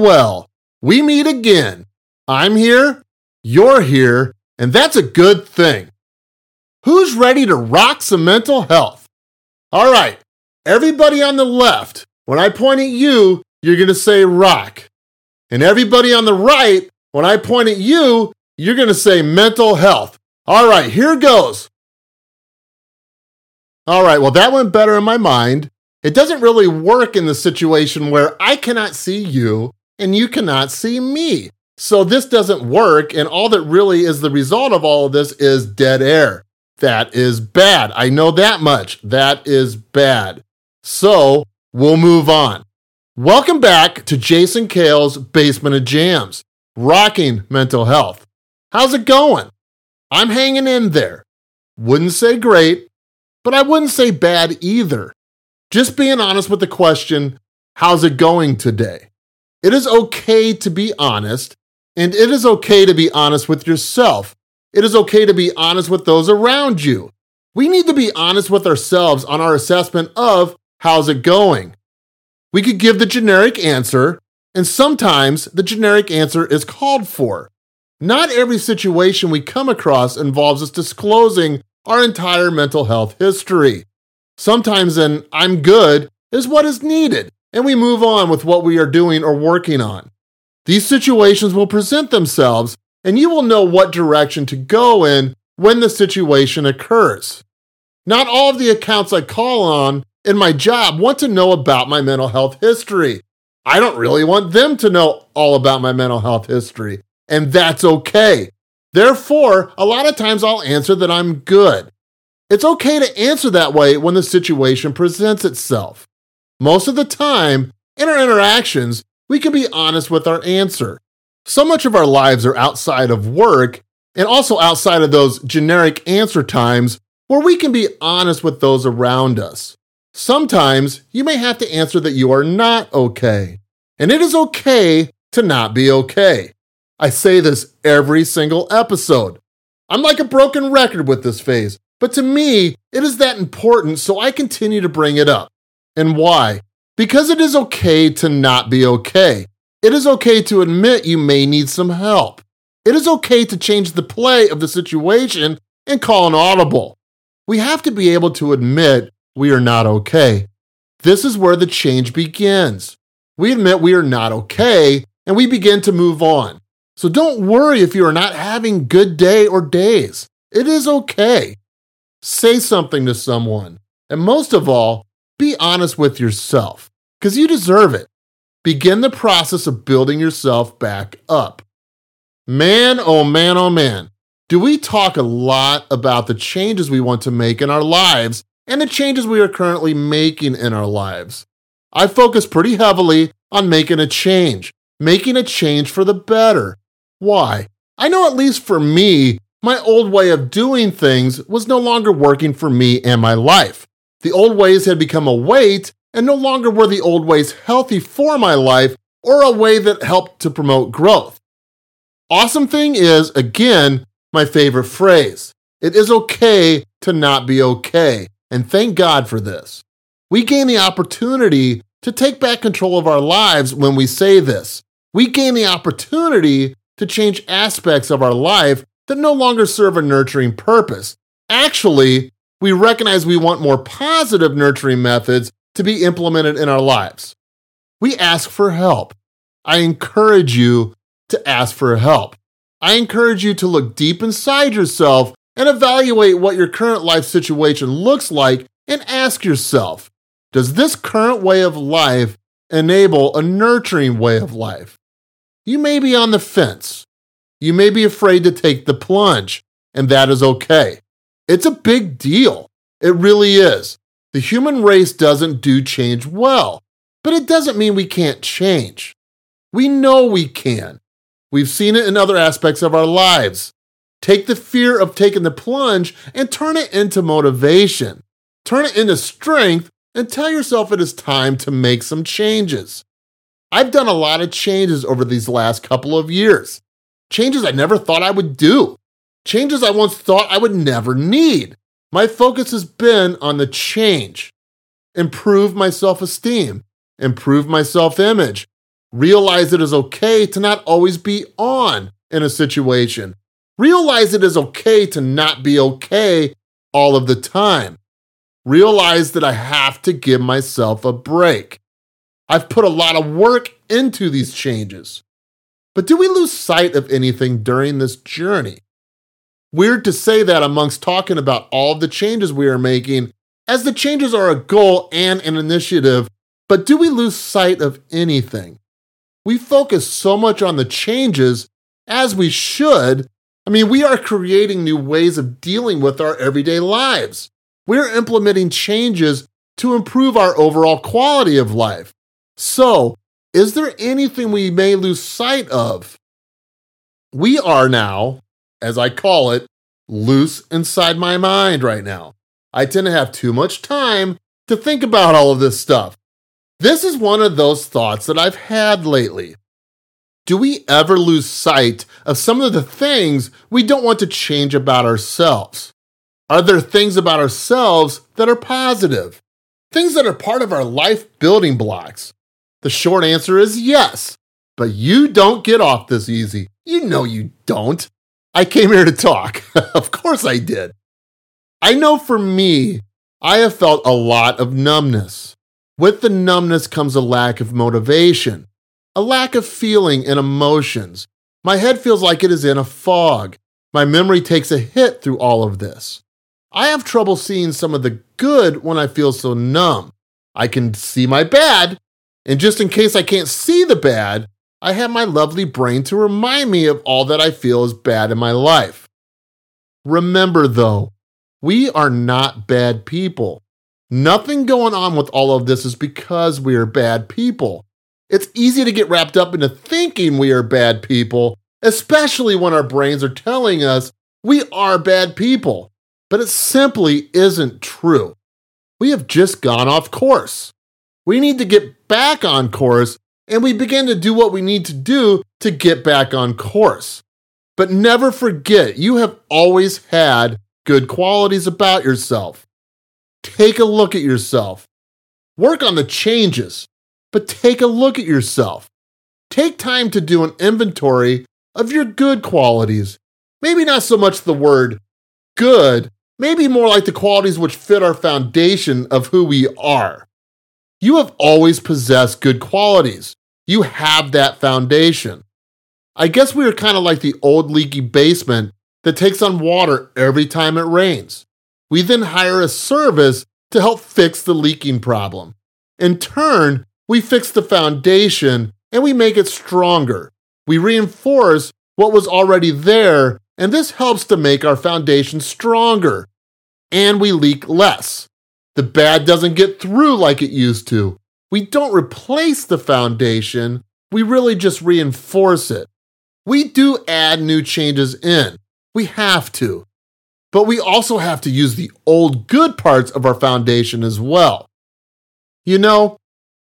Well, we meet again. I'm here, you're here, and that's a good thing. Who's ready to rock some mental health? All right, everybody on the left, when I point at you, you're going to say rock. And everybody on the right, when I point at you, you're going to say mental health. All right, here goes. All right, well, that went better in my mind. It doesn't really work in the situation where I cannot see you and you cannot see me. So this doesn't work, and all that really is the result of all of this is dead air. That is bad. I know that much. That is bad. So we'll move on. Welcome back to Jason Kale's Basement of Jams, rocking mental health. How's it going? I'm hanging in there. Wouldn't say great, but I wouldn't say bad either. Just being honest with the question, how's it going today? It is okay to be honest, and it is okay to be honest with yourself. It is okay to be honest with those around you. We need to be honest with ourselves on our assessment of how's it going. We could give the generic answer, and sometimes the generic answer is called for. Not every situation we come across involves us disclosing our entire mental health history. Sometimes an I'm good is what is needed, and we move on with what we are doing or working on. These situations will present themselves, and you will know what direction to go in when the situation occurs. Not all of the accounts I call on in my job want to know about my mental health history. I don't really want them to know all about my mental health history, and that's okay. Therefore, a lot of times I'll answer that I'm good. It's okay to answer that way when the situation presents itself. Most of the time, in our interactions, we can be honest with our answer. So much of our lives are outside of work and also outside of those generic answer times where we can be honest with those around us. Sometimes you may have to answer that you are not okay. And it is okay to not be okay. I say this every single episode. I'm like a broken record with this phase, but to me, it is that important, so I continue to bring it up. And why? Because it is okay to not be okay. It is okay to admit you may need some help. It is okay to change the play of the situation and call an audible. We have to be able to admit we are not okay. This is where the change begins. We admit we are not okay and we begin to move on. So don't worry if you are not having good day or days. It is okay. Say something to someone. And most of all, be honest with yourself because you deserve it. Begin the process of building yourself back up. Man, oh man, oh man, do we talk a lot about the changes we want to make in our lives and the changes we are currently making in our lives? I focus pretty heavily on making a change, making a change for the better. Why? I know at least for me, my old way of doing things was no longer working for me and my life. The old ways had become a weight, and no longer were the old ways healthy for my life or a way that helped to promote growth. Awesome thing is, again, my favorite phrase. It is okay to not be okay, and thank God for this. We gain the opportunity to take back control of our lives when we say this. We gain the opportunity to change aspects of our life that no longer serve a nurturing purpose. Actually, we recognize we want more positive nurturing methods to be implemented in our lives. We ask for help. I encourage you to ask for help. I encourage you to look deep inside yourself and evaluate what your current life situation looks like and ask yourself Does this current way of life enable a nurturing way of life? You may be on the fence. You may be afraid to take the plunge, and that is okay. It's a big deal. It really is. The human race doesn't do change well, but it doesn't mean we can't change. We know we can. We've seen it in other aspects of our lives. Take the fear of taking the plunge and turn it into motivation. Turn it into strength and tell yourself it is time to make some changes. I've done a lot of changes over these last couple of years changes I never thought I would do, changes I once thought I would never need. My focus has been on the change, improve my self esteem, improve my self image, Realize it is okay to not always be on in a situation. Realize it is okay to not be okay all of the time. Realize that I have to give myself a break. I've put a lot of work into these changes. But do we lose sight of anything during this journey? Weird to say that amongst talking about all the changes we are making, as the changes are a goal and an initiative, but do we lose sight of anything? We focus so much on the changes, as we should. I mean, we are creating new ways of dealing with our everyday lives. We're implementing changes to improve our overall quality of life. So, is there anything we may lose sight of? We are now, as I call it, loose inside my mind right now. I tend to have too much time to think about all of this stuff. This is one of those thoughts that I've had lately. Do we ever lose sight of some of the things we don't want to change about ourselves? Are there things about ourselves that are positive? Things that are part of our life building blocks? The short answer is yes, but you don't get off this easy. You know you don't. I came here to talk. of course I did. I know for me, I have felt a lot of numbness. With the numbness comes a lack of motivation, a lack of feeling and emotions. My head feels like it is in a fog. My memory takes a hit through all of this. I have trouble seeing some of the good when I feel so numb. I can see my bad, and just in case I can't see the bad, I have my lovely brain to remind me of all that I feel is bad in my life. Remember, though, we are not bad people. Nothing going on with all of this is because we are bad people. It's easy to get wrapped up into thinking we are bad people, especially when our brains are telling us we are bad people. But it simply isn't true. We have just gone off course. We need to get back on course and we begin to do what we need to do to get back on course. But never forget, you have always had good qualities about yourself. Take a look at yourself. Work on the changes, but take a look at yourself. Take time to do an inventory of your good qualities. Maybe not so much the word good, maybe more like the qualities which fit our foundation of who we are. You have always possessed good qualities. You have that foundation. I guess we are kind of like the old leaky basement that takes on water every time it rains. We then hire a service to help fix the leaking problem. In turn, we fix the foundation and we make it stronger. We reinforce what was already there, and this helps to make our foundation stronger. And we leak less. The bad doesn't get through like it used to. We don't replace the foundation, we really just reinforce it. We do add new changes in. We have to. But we also have to use the old good parts of our foundation as well. You know,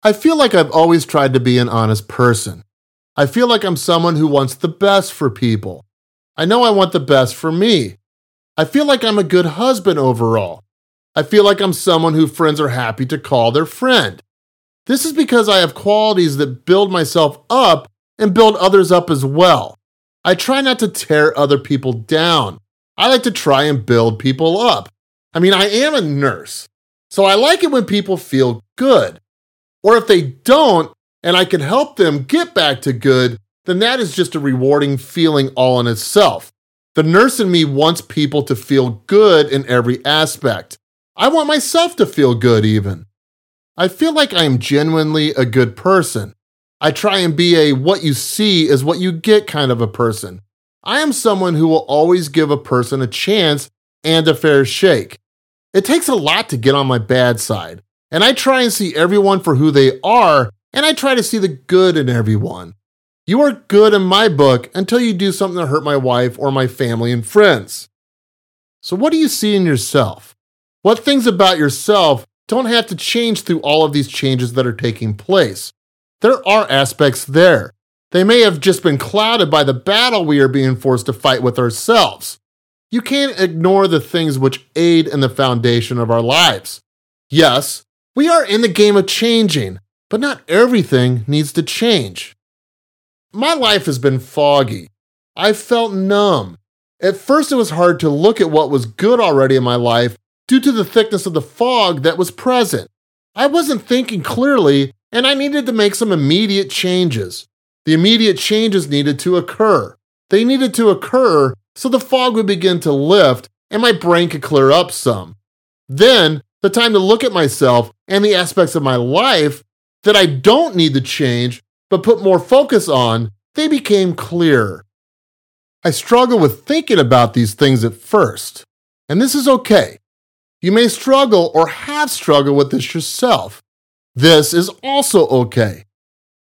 I feel like I've always tried to be an honest person. I feel like I'm someone who wants the best for people. I know I want the best for me. I feel like I'm a good husband overall. I feel like I'm someone who friends are happy to call their friend. This is because I have qualities that build myself up and build others up as well. I try not to tear other people down. I like to try and build people up. I mean, I am a nurse, so I like it when people feel good. Or if they don't, and I can help them get back to good, then that is just a rewarding feeling all in itself. The nurse in me wants people to feel good in every aspect. I want myself to feel good, even. I feel like I am genuinely a good person. I try and be a what you see is what you get kind of a person. I am someone who will always give a person a chance and a fair shake. It takes a lot to get on my bad side, and I try and see everyone for who they are, and I try to see the good in everyone. You are good in my book until you do something to hurt my wife or my family and friends. So, what do you see in yourself? What things about yourself don't have to change through all of these changes that are taking place? There are aspects there. They may have just been clouded by the battle we are being forced to fight with ourselves. You can't ignore the things which aid in the foundation of our lives. Yes, we are in the game of changing, but not everything needs to change. my life has been foggy. I felt numb. At first, it was hard to look at what was good already in my life due to the thickness of the fog that was present. I wasn't thinking clearly, and I needed to make some immediate changes. The immediate changes needed to occur. They needed to occur so the fog would begin to lift and my brain could clear up some. Then, the time to look at myself and the aspects of my life that I don't need to change but put more focus on, they became clear. I struggle with thinking about these things at first, and this is okay. You may struggle or have struggled with this yourself. This is also okay.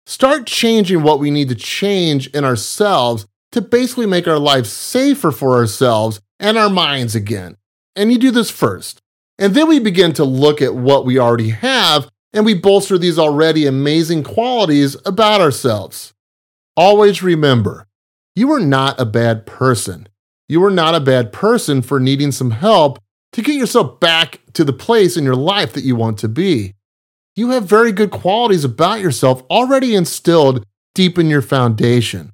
Start changing what we need to change in ourselves to basically make our lives safer for ourselves and our minds again. And you do this first. And then we begin to look at what we already have and we bolster these already amazing qualities about ourselves. Always remember, you are not a bad person. You are not a bad person for needing some help to get yourself back to the place in your life that you want to be. You have very good qualities about yourself already instilled deep in your foundation.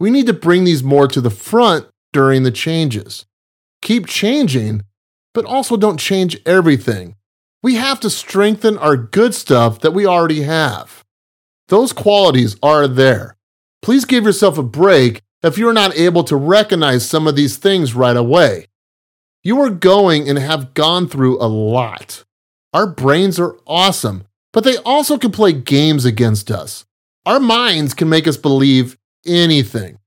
We need to bring these more to the front during the changes. Keep changing, but also don't change everything. We have to strengthen our good stuff that we already have. Those qualities are there. Please give yourself a break if you're not able to recognize some of these things right away. You are going and have gone through a lot. Our brains are awesome, but they also can play games against us. Our minds can make us believe anything.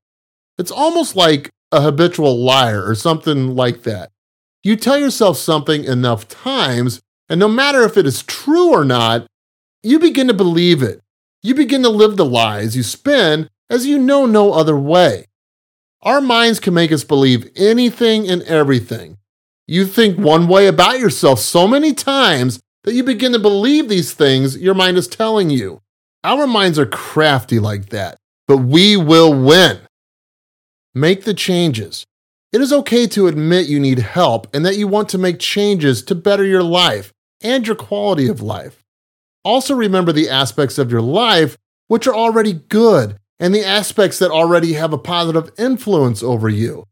It's almost like a habitual liar or something like that. You tell yourself something enough times, and no matter if it is true or not, you begin to believe it. You begin to live the lies you spin as you know no other way. Our minds can make us believe anything and everything. You think one way about yourself so many times that you begin to believe these things your mind is telling you. Our minds are crafty like that, but we will win. Make the changes. It is okay to admit you need help and that you want to make changes to better your life and your quality of life. Also, remember the aspects of your life which are already good and the aspects that already have a positive influence over you.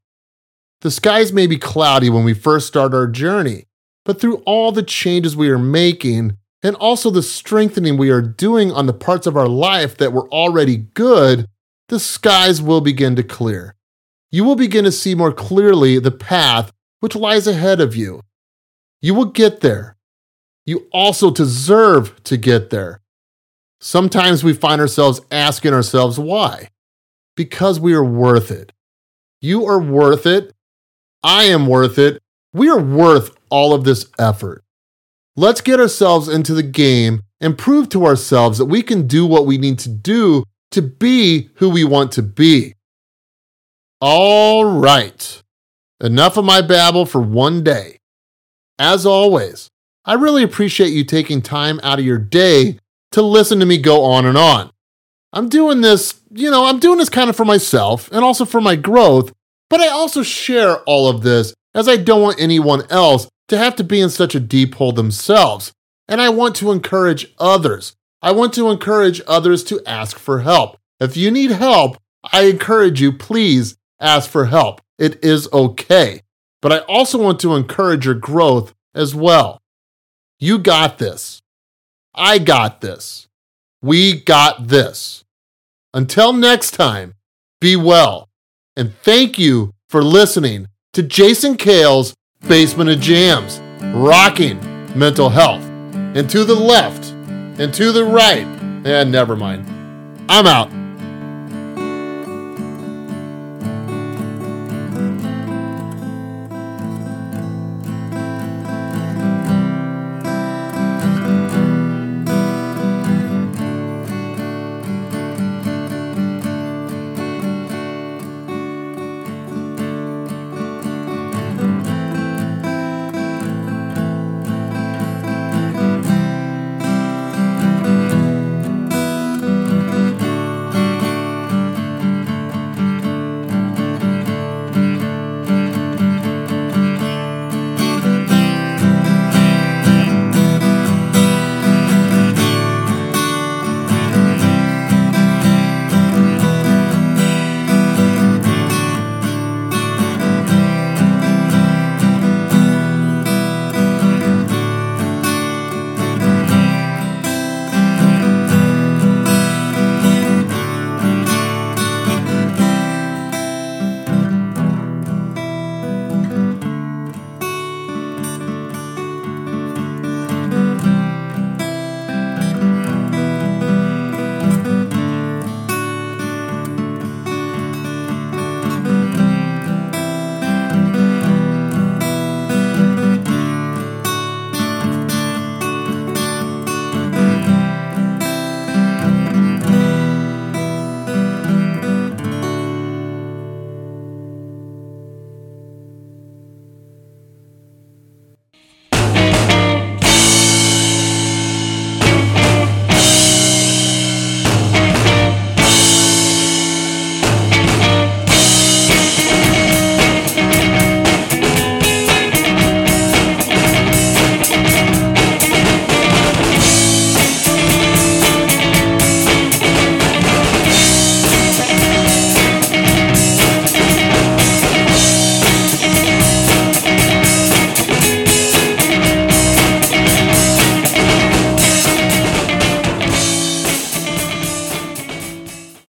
The skies may be cloudy when we first start our journey, but through all the changes we are making and also the strengthening we are doing on the parts of our life that were already good, the skies will begin to clear. You will begin to see more clearly the path which lies ahead of you. You will get there. You also deserve to get there. Sometimes we find ourselves asking ourselves why. Because we are worth it. You are worth it I am worth it. We are worth all of this effort. Let's get ourselves into the game and prove to ourselves that we can do what we need to do to be who we want to be. All right. Enough of my babble for one day. As always, I really appreciate you taking time out of your day to listen to me go on and on. I'm doing this, you know, I'm doing this kind of for myself and also for my growth but I also share all of this as I don't want anyone else to have to be in such a deep hole themselves. And I want to encourage others. I want to encourage others to ask for help. If you need help, I encourage you, please ask for help. It is okay. But I also want to encourage your growth as well. You got this. I got this. We got this. Until next time, be well and thank you for listening to Jason Kale's Basement of Jams, rocking mental health. And to the left, and to the right, and never mind. I'm out.